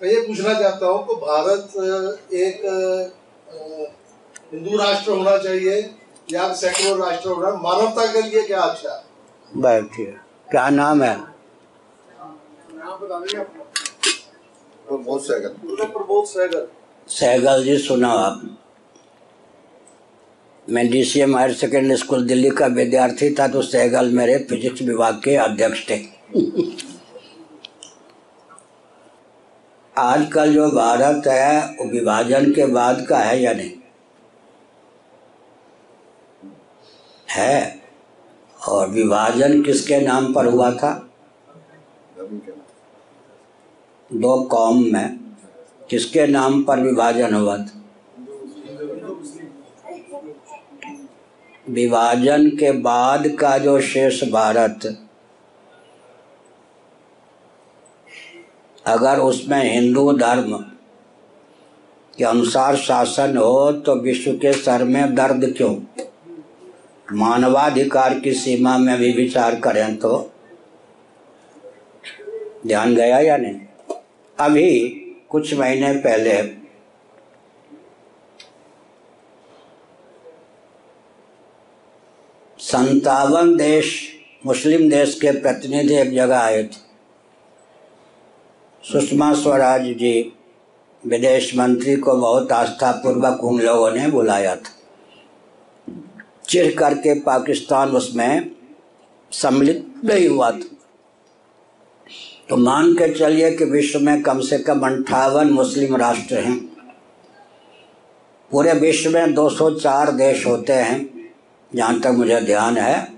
मैं ये पूछना चाहता हूँ कि भारत एक हिंदू राष्ट्र होना चाहिए या सेकुलर राष्ट्र होना मानवता के लिए क्या अच्छा? है बैठिए। क्या नाम है? प्रमोद सहगल। प्रमोद सहगल। सहगल जी सुना आप। मैं DCM higher secondary school Delhi का विद्यार्थी था तो सहगल मेरे फिजिक्स विभाग के अध्यक्ष थे। आजकल जो भारत है, वो विभाजन के बाद का है या नहीं? है। और विभाजन किसके नाम पर हुआ था? दो कौम में। किसके नाम पर विभाजन हुआ था? विभाजन के बाद का जो शेष भारत अगर उसमें हिंदू धर्म के अनुसार शासन हो तो विश्व के सर में दर्द क्यों? मानवाधिकार की सीमा में भी विचार करें तो। ध्यान गया या नहीं? अभी कुछ महीने पहले संतावन देश, मुस्लिम देश के प्रतिनिधि एक जगह आए थे। सुषमा स्वराज जी, विदेश मंत्री को बहुत आस्थापूर्वक उन लोगों ने बुलाया था। चिर करके पाकिस्तान उसमें सम्मिलित नहीं हुआ था। तो मान के चलिए कि विश्व में कम से कम अंठावन मुस्लिम राष्ट्र हैं। पूरे विश्व में 204 देश होते हैं, जहाँ तक मुझे ध्यान है।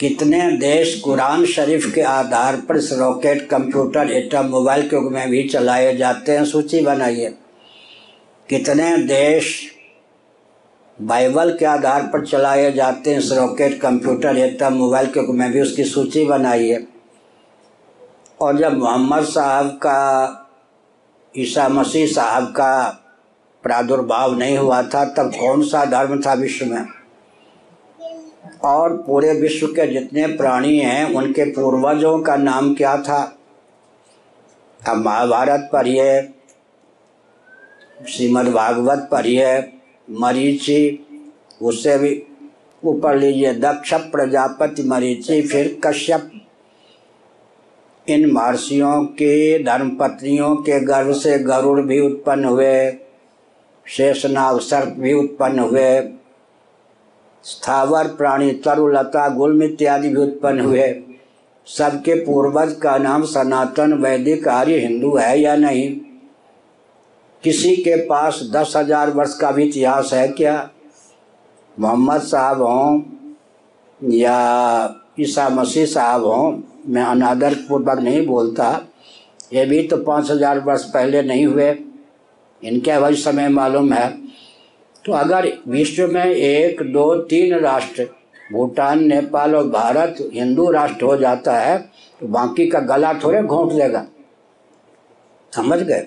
कितने देश कुरान शरीफ के आधार पर रॉकेट, कंप्यूटर एटम मोबाइल के में भी चलाए जाते हैं? सूची बनाइए। कितने देश बाइबल के आधार पर चलाए जाते हैं रॉकेट, कंप्यूटर एटम मोबाइल के में भी? उसकी सूची बनाइए। और जब मोहम्मद साहब का, ईसा मसीह साहब का प्रादुर्भाव नहीं हुआ था, तब कौन सा धर्म था विश्व में? और पूरे विश्व के जितने प्राणी हैं, उनके पूर्वजों का नाम क्या था? अब महाभारत पढ़िए श्रीमद् भागवत पढ़िए मरीचि उससे भी ऊपर लीजिए, दक्ष प्रजापति मरीचि, फिर कश्यप। इन महर्षियों के, धर्मपत्नियों के गर्भ से गरुड़ भी उत्पन्न हुए शेषनाग सर्प भी उत्पन्न हुए। स्थावर, प्राणी तरुलता गुल्म इत्यादि भी उत्पन्न हुए। सबके पूर्वज का नाम सनातन, वैदिक, आर्य, हिंदू है या नहीं? किसी के पास दस हज़ार वर्ष का भी इतिहास है क्या? मोहम्मद साहब हों या ईसा मसीह साहब हों, मैं अनादर पूर्वक नहीं बोलता। ये भी तो पाँच हज़ार वर्ष पहले नहीं हुए। इनके वही समय मालूम है। तो अगर विश्व में एक, दो, तीन राष्ट्र, भूटान, नेपाल और भारत हिंदू राष्ट्र हो जाता है तो बाकी का गला थोड़े घोंट लेगा समझ गए?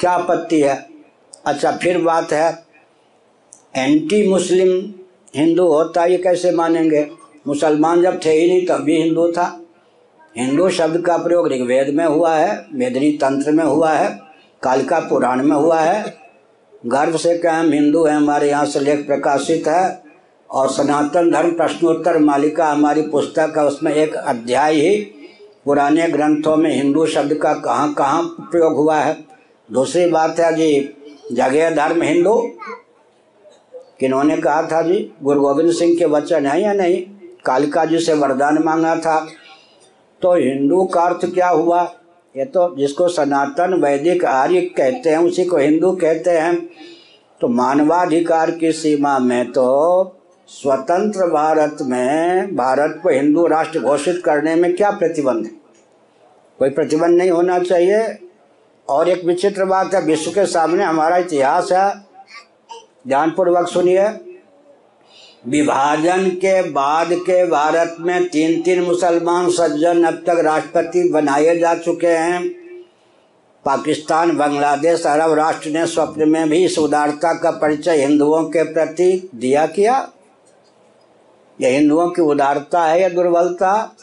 क्या आपत्ति है? अच्छा फिर बात है एंटी मुस्लिम हिंदू होता ये कैसे मानेंगे? मुसलमान जब थे ही नहीं, तब भी हिंदू था। हिंदू शब्द का प्रयोग ऋग्वेद में हुआ है मेदरी तंत्र में हुआ है कालिका पुराण में हुआ है गर्व से कहें हम हिंदू हैं, हमारे यहाँ से लेख प्रकाशित है। और सनातन धर्म प्रश्नोत्तर मालिका हमारी पुस्तक है, उसमें एक अध्याय ही पुराने ग्रंथों में हिंदू शब्द का कहाँ कहाँ प्रयोग हुआ है। दूसरी बात है जी जगह धर्म हिंदू? किन्होंने कहा था जी, गुरु गोविंद सिंह के वचन है या नहीं? कालिका जी से वरदान मांगा था। तो हिंदू का अर्थ क्या हुआ? ये तो जिसको सनातन वैदिक आर्य कहते हैं, उसी को हिंदू कहते हैं। तो मानवाधिकार की सीमा में तो स्वतंत्र भारत में, भारत को हिंदू राष्ट्र घोषित करने में क्या प्रतिबंध है? कोई प्रतिबंध नहीं होना चाहिए। और एक विचित्र बात है, विश्व के सामने हमारा इतिहास है। ध्यानपूर्वक सुनिए। विभाजन के बाद के भारत में तीन तीन मुसलमान सज्जन अब तक राष्ट्रपति बनाए जा चुके हैं। पाकिस्तान, बांग्लादेश, अरब राष्ट्र ने स्वप्न में भी इस उदारता का परिचय हिंदुओं के प्रति दिया किया। यह हिंदुओं की उदारता है या दुर्बलता।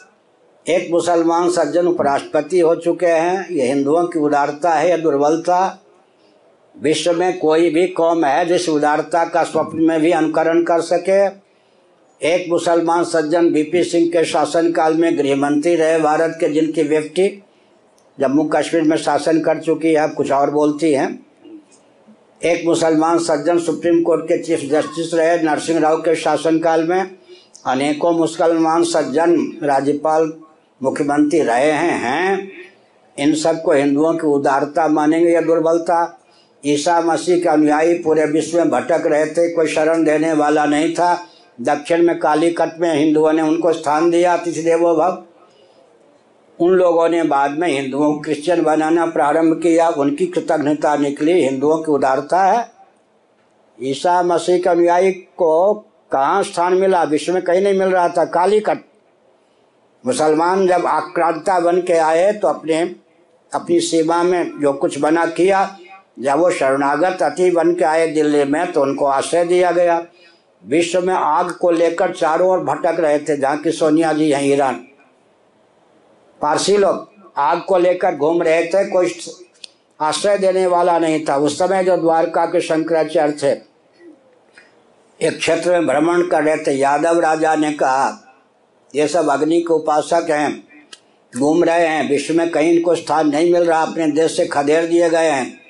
एक मुसलमान सज्जन उपराष्ट्रपति हो चुके हैं, यह हिंदुओं की उदारता है या दुर्बलता। विश्व में कोई भी कौम है जिस उदारता का स्वप्न में भी अनुकरण कर सके। एक मुसलमान सज्जन बीपी सिंह के शासनकाल में गृह मंत्री रहे भारत के जिनकी व्यक्ति जम्मू कश्मीर में शासन कर चुकी है कुछ और बोलती हैं। एक मुसलमान सज्जन सुप्रीम कोर्ट के चीफ जस्टिस रहे नरसिंह राव के शासनकाल में। अनेकों मुसलमान सज्जन राज्यपाल, मुख्यमंत्री रहे हैं हैं। इन सबको हिंदुओं की उदारता मानेंगे या दुर्बलता? ईसा मसीह के अनुयायी पूरे विश्व में भटक रहे थे, कोई शरण देने वाला नहीं था। दक्षिण में कालीकट में हिंदुओं ने उनको स्थान दिया अतिथि देवो भव उन लोगों ने बाद में हिंदुओं को क्रिश्चियन बनाना प्रारंभ किया। उनकी कृतज्ञता निकली, हिंदुओं की उदारता है। ईसा मसीह के अनुयायी को कहाँ स्थान मिला? विश्व में कहीं नहीं मिल रहा था। कालीकट। मुसलमान जब आक्रांता बन के आए तो अपने, अपनी सीमा में जो कुछ बना किया जब वो शरणागत अति बन के आए दिल्ली में तो उनको आश्रय दिया गया। विश्व में आग को लेकर चारों ओर भटक रहे थे, जहाँ की सोनिया जी हैं ईरान। पारसी लोग आग को लेकर घूम रहे थे, कोई आश्रय देने वाला नहीं था। उस समय जो द्वारका के शंकराचार्य थे, एक क्षेत्र में भ्रमण कर रहे थे। यादव राजा ने कहा, ये सब अग्नि के उपासक हैं, घूम रहे हैं। विश्व में कहीं इनको स्थान नहीं मिल रहा। अपने देश से खदेड़ दिए गए हैं।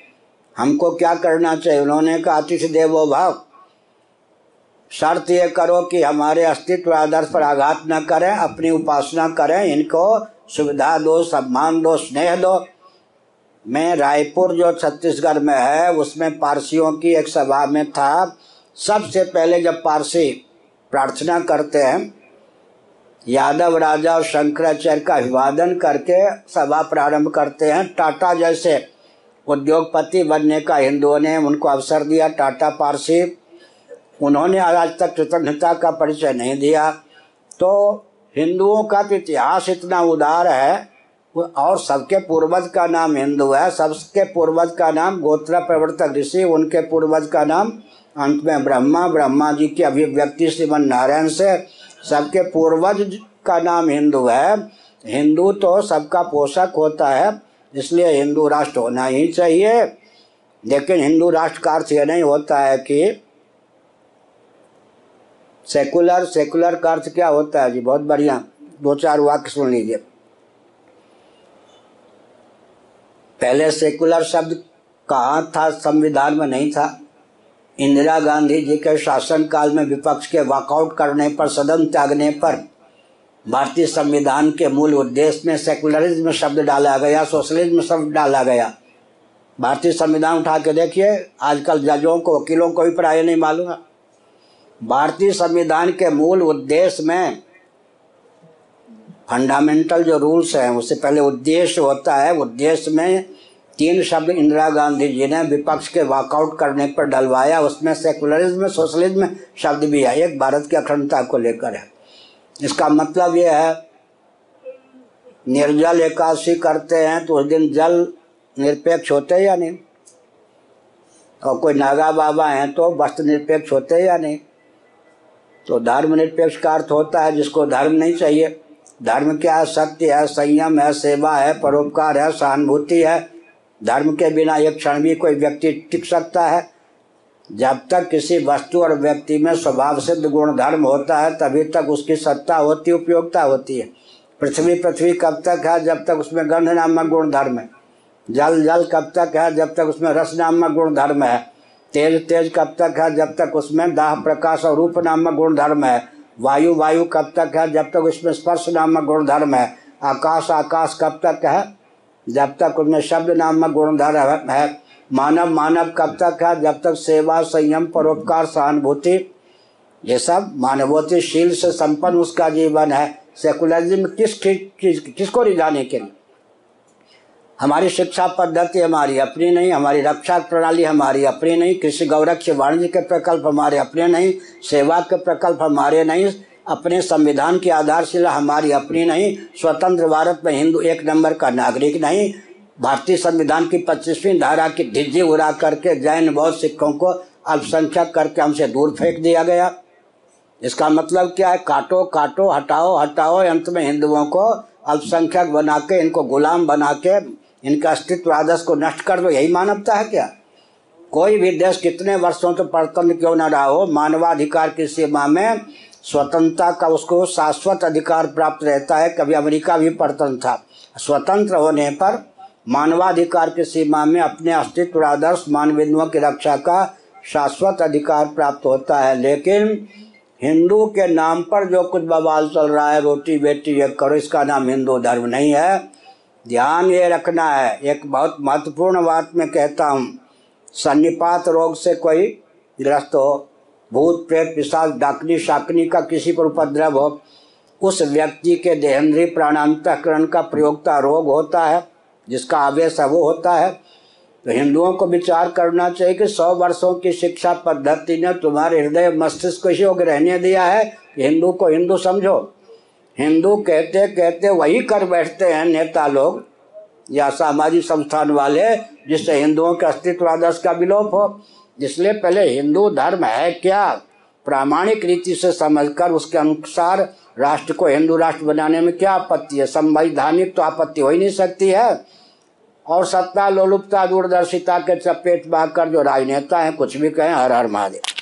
हमको क्या करना चाहिए? उन्होंने कहा, अतिथि देवो भाव। शर्त ये करो कि हमारे अस्तित्व आदर्श पर आघात न करें, अपनी उपासना करें, इनको सुविधा दो, सम्मान दो, स्नेह दो। मैं रायपुर, जो छत्तीसगढ़ में है, उसमें पारसियों की एक सभा में था। सबसे पहले जब पारसी प्रार्थना करते हैं, यादव राजा और शंकराचार्य का अभिवादन करके सभा प्रारंभ करते हैं। टाटा जैसे उद्योगपति बनने का हिंदुओं ने उनको अवसर दिया, टाटा पारसी उन्होंने आज तक कृतज्ञता का परिचय नहीं दिया। तो हिंदुओं का तो इतिहास इतना उदार है, और सबके पूर्वज का नाम हिंदू है, सबके पूर्वज का नाम गोत्र प्रवर्तक ऋषि, उनके पूर्वज का नाम अंत में ब्रह्मा ब्रह्मा जी की अभिव्यक्ति श्रीमन नारायण से। सबके पूर्वज का नाम हिंदू है। हिंदू तो सबका पोषक होता है। इसलिए हिंदू राष्ट्र होना ही चाहिए। लेकिन हिंदू राष्ट्र का अर्थ यह नहीं होता है कि सेकुलर सेकुलर का अर्थ क्या होता है जी? बहुत बढ़िया। दो चार वाक्य सुन लीजिए। पहले सेकुलर शब्द कहाँ था? संविधान में नहीं था। इंदिरा गांधी जी के शासनकाल में विपक्ष के वॉकआउट करने पर, सदन त्यागने पर भारतीय संविधान के मूल उद्देश्य में सेकुलरिज्म शब्द डाला गया सोशलिज्म शब्द डाला गया। भारतीय संविधान उठा के देखिए, आजकल जजों को, वकीलों को भी प्राय नहीं मालूम। है भारतीय संविधान के मूल उद्देश्य में फंडामेंटल जो रूल्स हैं, उससे पहले उद्देश्य होता है, उद्देश्य में तीन शब्द इंदिरा गांधी जी ने विपक्ष के वॉकआउट करने पर डलवाया, उसमें सेकुलरिज्म सोशलिज्म शब्द भी है एक भारत की अखंडता को लेकर है। इसका मतलब यह है, निर्जल एकादशी करते हैं तो उस दिन जल निरपेक्ष होते या नहीं? और कोई नागा बाबा हैं तो वस्त्र निरपेक्ष होते या नहीं? तो धर्म निरपेक्ष का अर्थ होता है जिसको धर्म नहीं चाहिए। धर्म क्या है? सत्य है, संयम है, सेवा है, परोपकार है, सहानुभूति है। धर्म के बिना एक क्षण भी कोई व्यक्ति टिक सकता है। जब तक किसी वस्तु और व्यक्ति में स्वभाव सिद्ध गुण धर्म होता है, तभी तक उसकी सत्ता होती, उपयोगिता होती है। पृथ्वी पृथ्वी कब तक है जब तक उसमें गंध नामक गुण धर्म है? जल जल कब तक है जब तक उसमें रस नामक गुण धर्म है? तेज तेज कब तक है जब तक उसमें दाह, प्रकाश और रूप नामक गुण धर्म है? वायु वायु कब तक है जब तक उसमें स्पर्श नामक गुण धर्म है? आकाश आकाश कब तक है जब तक उसमें शब्द नामक गुण गुणधर्म है? मानव मानव कब तक है? जब तक सेवा, संयम, परोपकार, सहानुभूति, ये सब मानवोतिशील से संपन्न उसका जीवन है। सेकुलरिज्म किस किस, किसको रिझाने के लिए? हमारी शिक्षा पद्धति हमारी अपनी नहीं, हमारी रक्षा प्रणाली हमारी अपनी नहीं, कृषि गौरक्ष वाणिज्य के प्रकल्प हमारे अपने नहीं, सेवा के प्रकल्प हमारे नहीं, अपने संविधान की आधारशिला हमारी अपनी नहीं, स्वतंत्र भारत में हिंदू एक नंबर का नागरिक नहीं भारतीय संविधान की पच्चीसवीं धारा की ढिज्जी उड़ा करके जैन बौद्ध सिखों को अल्पसंख्यक करके हमसे दूर फेंक दिया गया। इसका मतलब क्या है? काटो काटो, हटाओ हटाओ, अंत में हिंदुओं को अल्पसंख्यक बना के इनको गुलाम बना के इनके अस्तित्व, आदर्श को नष्ट कर दो, यही मानवता है क्या? कोई भी देश कितने वर्षों से परतंत्र क्यों न रहा हो, मानवाधिकार की सीमा में स्वतंत्रता का उसको शाश्वत अधिकार प्राप्त रहता है, कभी अमेरिका भी परतंत्र था। स्वतंत्र होने पर मानवाधिकार की सीमा में अपने अस्तित्व आदर्श मानविंदुओं की रक्षा का शाश्वत अधिकार प्राप्त होता है। लेकिन हिंदू के नाम पर जो कुछ बवाल चल रहा है, रोटी बेटी ये करो, इसका नाम हिंदू धर्म नहीं है। ध्यान ये रखना है, एक बहुत महत्वपूर्ण बात मैं कहता हूँ। सन्निपात रोग से कोई ग्रस्त हो, भूत, प्रेत, पिशाच डाकनी शाकनी का किसी पर उपद्रव हो, उस व्यक्ति के देहेंद्रीय प्राणांतकरण का प्रयोगता रोग होता है। जिसका आवेश है वो होता है। तो हिंदुओं को विचार करना चाहिए कि सौ वर्षों की शिक्षा पद्धति ने तुम्हारे हृदय मस्तिष्क को रहने दिया है हिंदू को हिंदू समझो। हिंदू कहते कहते वही कर बैठते हैं नेता लोग या सामाजिक संस्थान वाले जिससे हिंदुओं के अस्तित्व आदर्श का विलोप हो। इसलिए पहले हिंदू धर्म है क्या? प्रामाणिक रीति से समझकर उसके अनुसार राष्ट्र को हिंदू राष्ट्र बनाने में क्या आपत्ति है? संवैधानिक तो आपत्ति हो ही नहीं सकती है। और सत्ता लोलुपता, दूरदर्शिता के चपेट बाकर जो राजनेता हैं, कुछ भी कहें, हर हर महादेव।